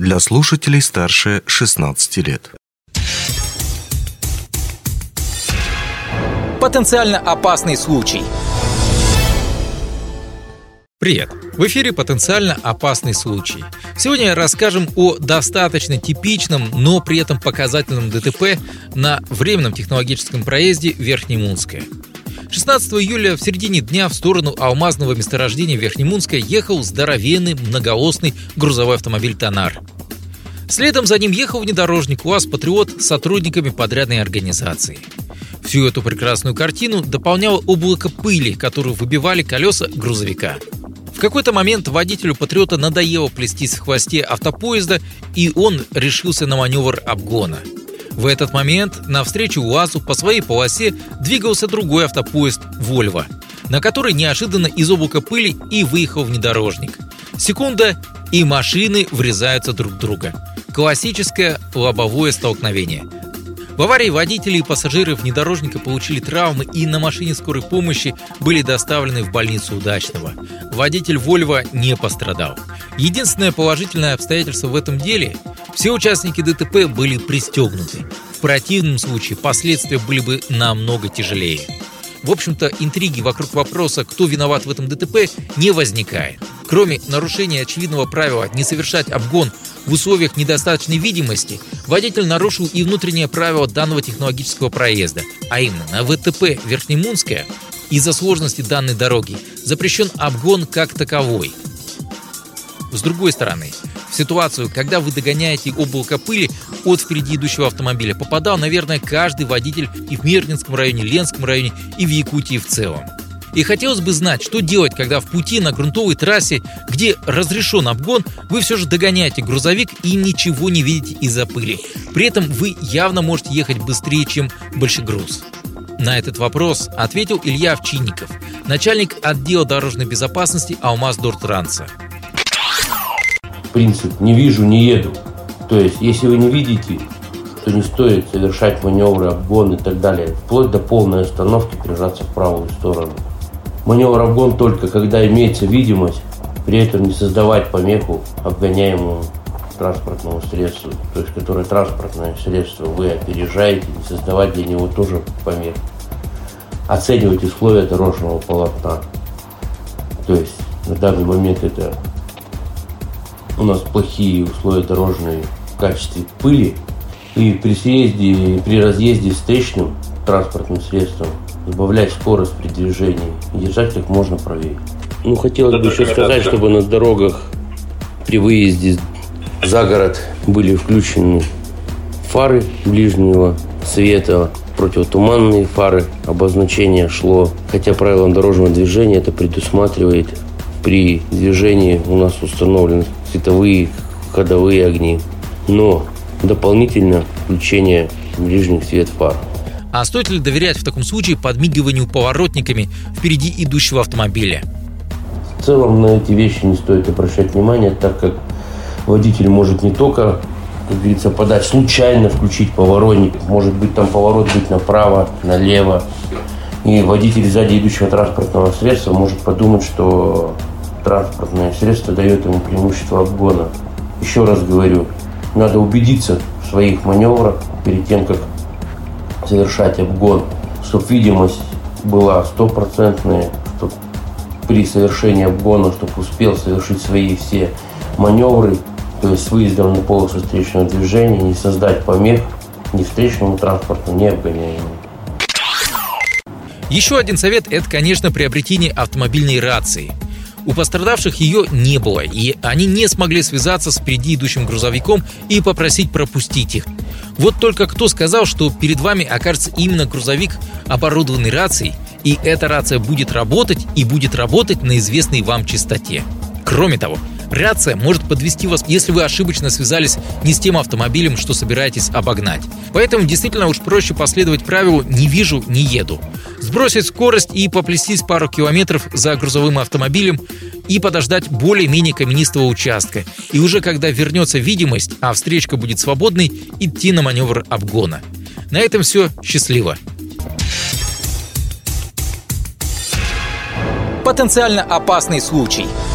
для слушателей старше 16 лет. Потенциально опасный случай. Привет! В эфире «Потенциально опасный случай». Сегодня расскажем о достаточно типичном, но при этом показательном ДТП на временном технологическом проезде Верхнемунское. 16 июля в середине дня в сторону алмазного месторождения Верхнемунское ехал здоровенный многоосный грузовой автомобиль «Тонар». Следом за ним ехал внедорожник УАЗ «Патриот» с сотрудниками подрядной организации. Всю эту прекрасную картину дополняло облако пыли, которую выбивали колеса грузовика. В какой-то момент водителю «Патриота» надоело плестись в хвосте автопоезда, и он решился на маневр обгона – в этот момент навстречу УАЗу по своей полосе двигался другой автопоезд «Вольво», на который неожиданно из облака пыли и выехал внедорожник. Секунда, и машины врезаются друг в друга. Классическое лобовое столкновение – в аварии водители и пассажиры внедорожника получили травмы и на машине скорой помощи были доставлены в больницу Удачного. Водитель Вольво не пострадал. Единственное положительное обстоятельство в этом деле – все участники ДТП были пристегнуты. В противном случае последствия были бы намного тяжелее. В общем-то, интриги вокруг вопроса, кто виноват в этом ДТП, не возникает. Кроме нарушения очевидного правила не совершать обгон в условиях недостаточной видимости, водитель нарушил и внутреннее правило данного технологического проезда, а именно на ВТП Верхнемунская из-за сложности данной дороги запрещен обгон как таковой. С другой стороны, в ситуацию, когда вы догоняете облако пыли от впереди идущего автомобиля, попадал, наверное, каждый водитель и в Мирнинском районе, Ленском районе, и в Якутии в целом. И хотелось бы знать, что делать, когда в пути на грунтовой трассе, где разрешен обгон, вы все же догоняете грузовик и ничего не видите из-за пыли. При этом вы явно можете ехать быстрее, чем большегруз. На этот вопрос ответил Илья Овчинников, начальник отдела дорожной безопасности Алмаз Дортранса. Принцип «не вижу, не еду». То есть, если вы не видите, то не стоит совершать маневры, обгон и так далее, вплоть до полной остановки прижаться в правую сторону. Маневр обгон только когда имеется видимость, при этом не создавать помеху обгоняемому транспортному средству, то есть которое транспортное средство вы опережаете, не создавать для него тоже помех. Оценивать условия дорожного полотна. То есть на данный момент это у нас плохие условия дорожные в качестве пыли. И при съезде, при разъезде встречным транспортным средством добавлять скорость при движении и держать как можно правее. Ну, хотелось бы еще сказать, чтобы на дорогах при выезде за город были включены фары ближнего света, противотуманные фары, обозначение шло. Хотя правилам дорожного движения это предусматривает при движении у нас установлены световые ходовые огни. Но дополнительно включение ближних свет фар. А стоит ли доверять в таком случае подмигиванию поворотниками впереди идущего автомобиля? В целом на эти вещи не стоит обращать внимание, так как водитель может не только, как говорится, подать случайно, включить поворотник. Может быть там поворот быть направо, налево. И водитель сзади идущего транспортного средства может подумать, что транспортное средство дает ему преимущество обгона. Еще раз говорю, надо убедиться в своих маневрах перед тем, как совершать обгон, чтобы видимость была стопроцентная, чтобы при совершении обгона, чтобы успел совершить свои все маневры, то есть с выездом на полосу встречного движения, не создать помех ни встречному транспорту, ни обгоняемому. Еще один совет – это, конечно, приобретение автомобильной рации. У пострадавших ее не было, и они не смогли связаться с впереди идущим грузовиком и попросить пропустить их. Вот только кто сказал, что перед вами окажется именно грузовик, оборудованный рацией, и эта рация будет работать и будет работать на известной вам частоте. Кроме того, Рация может подвести вас, если вы ошибочно связались не с тем автомобилем, что собираетесь обогнать. Поэтому действительно уж проще последовать правилу «не вижу, не еду». Сбросить скорость и поплестись пару километров за грузовым автомобилем и подождать более-менее каменистого участка. И уже когда вернется видимость, а встречка будет свободной, идти на маневр обгона. На этом все. Счастливо! Потенциально опасный случай –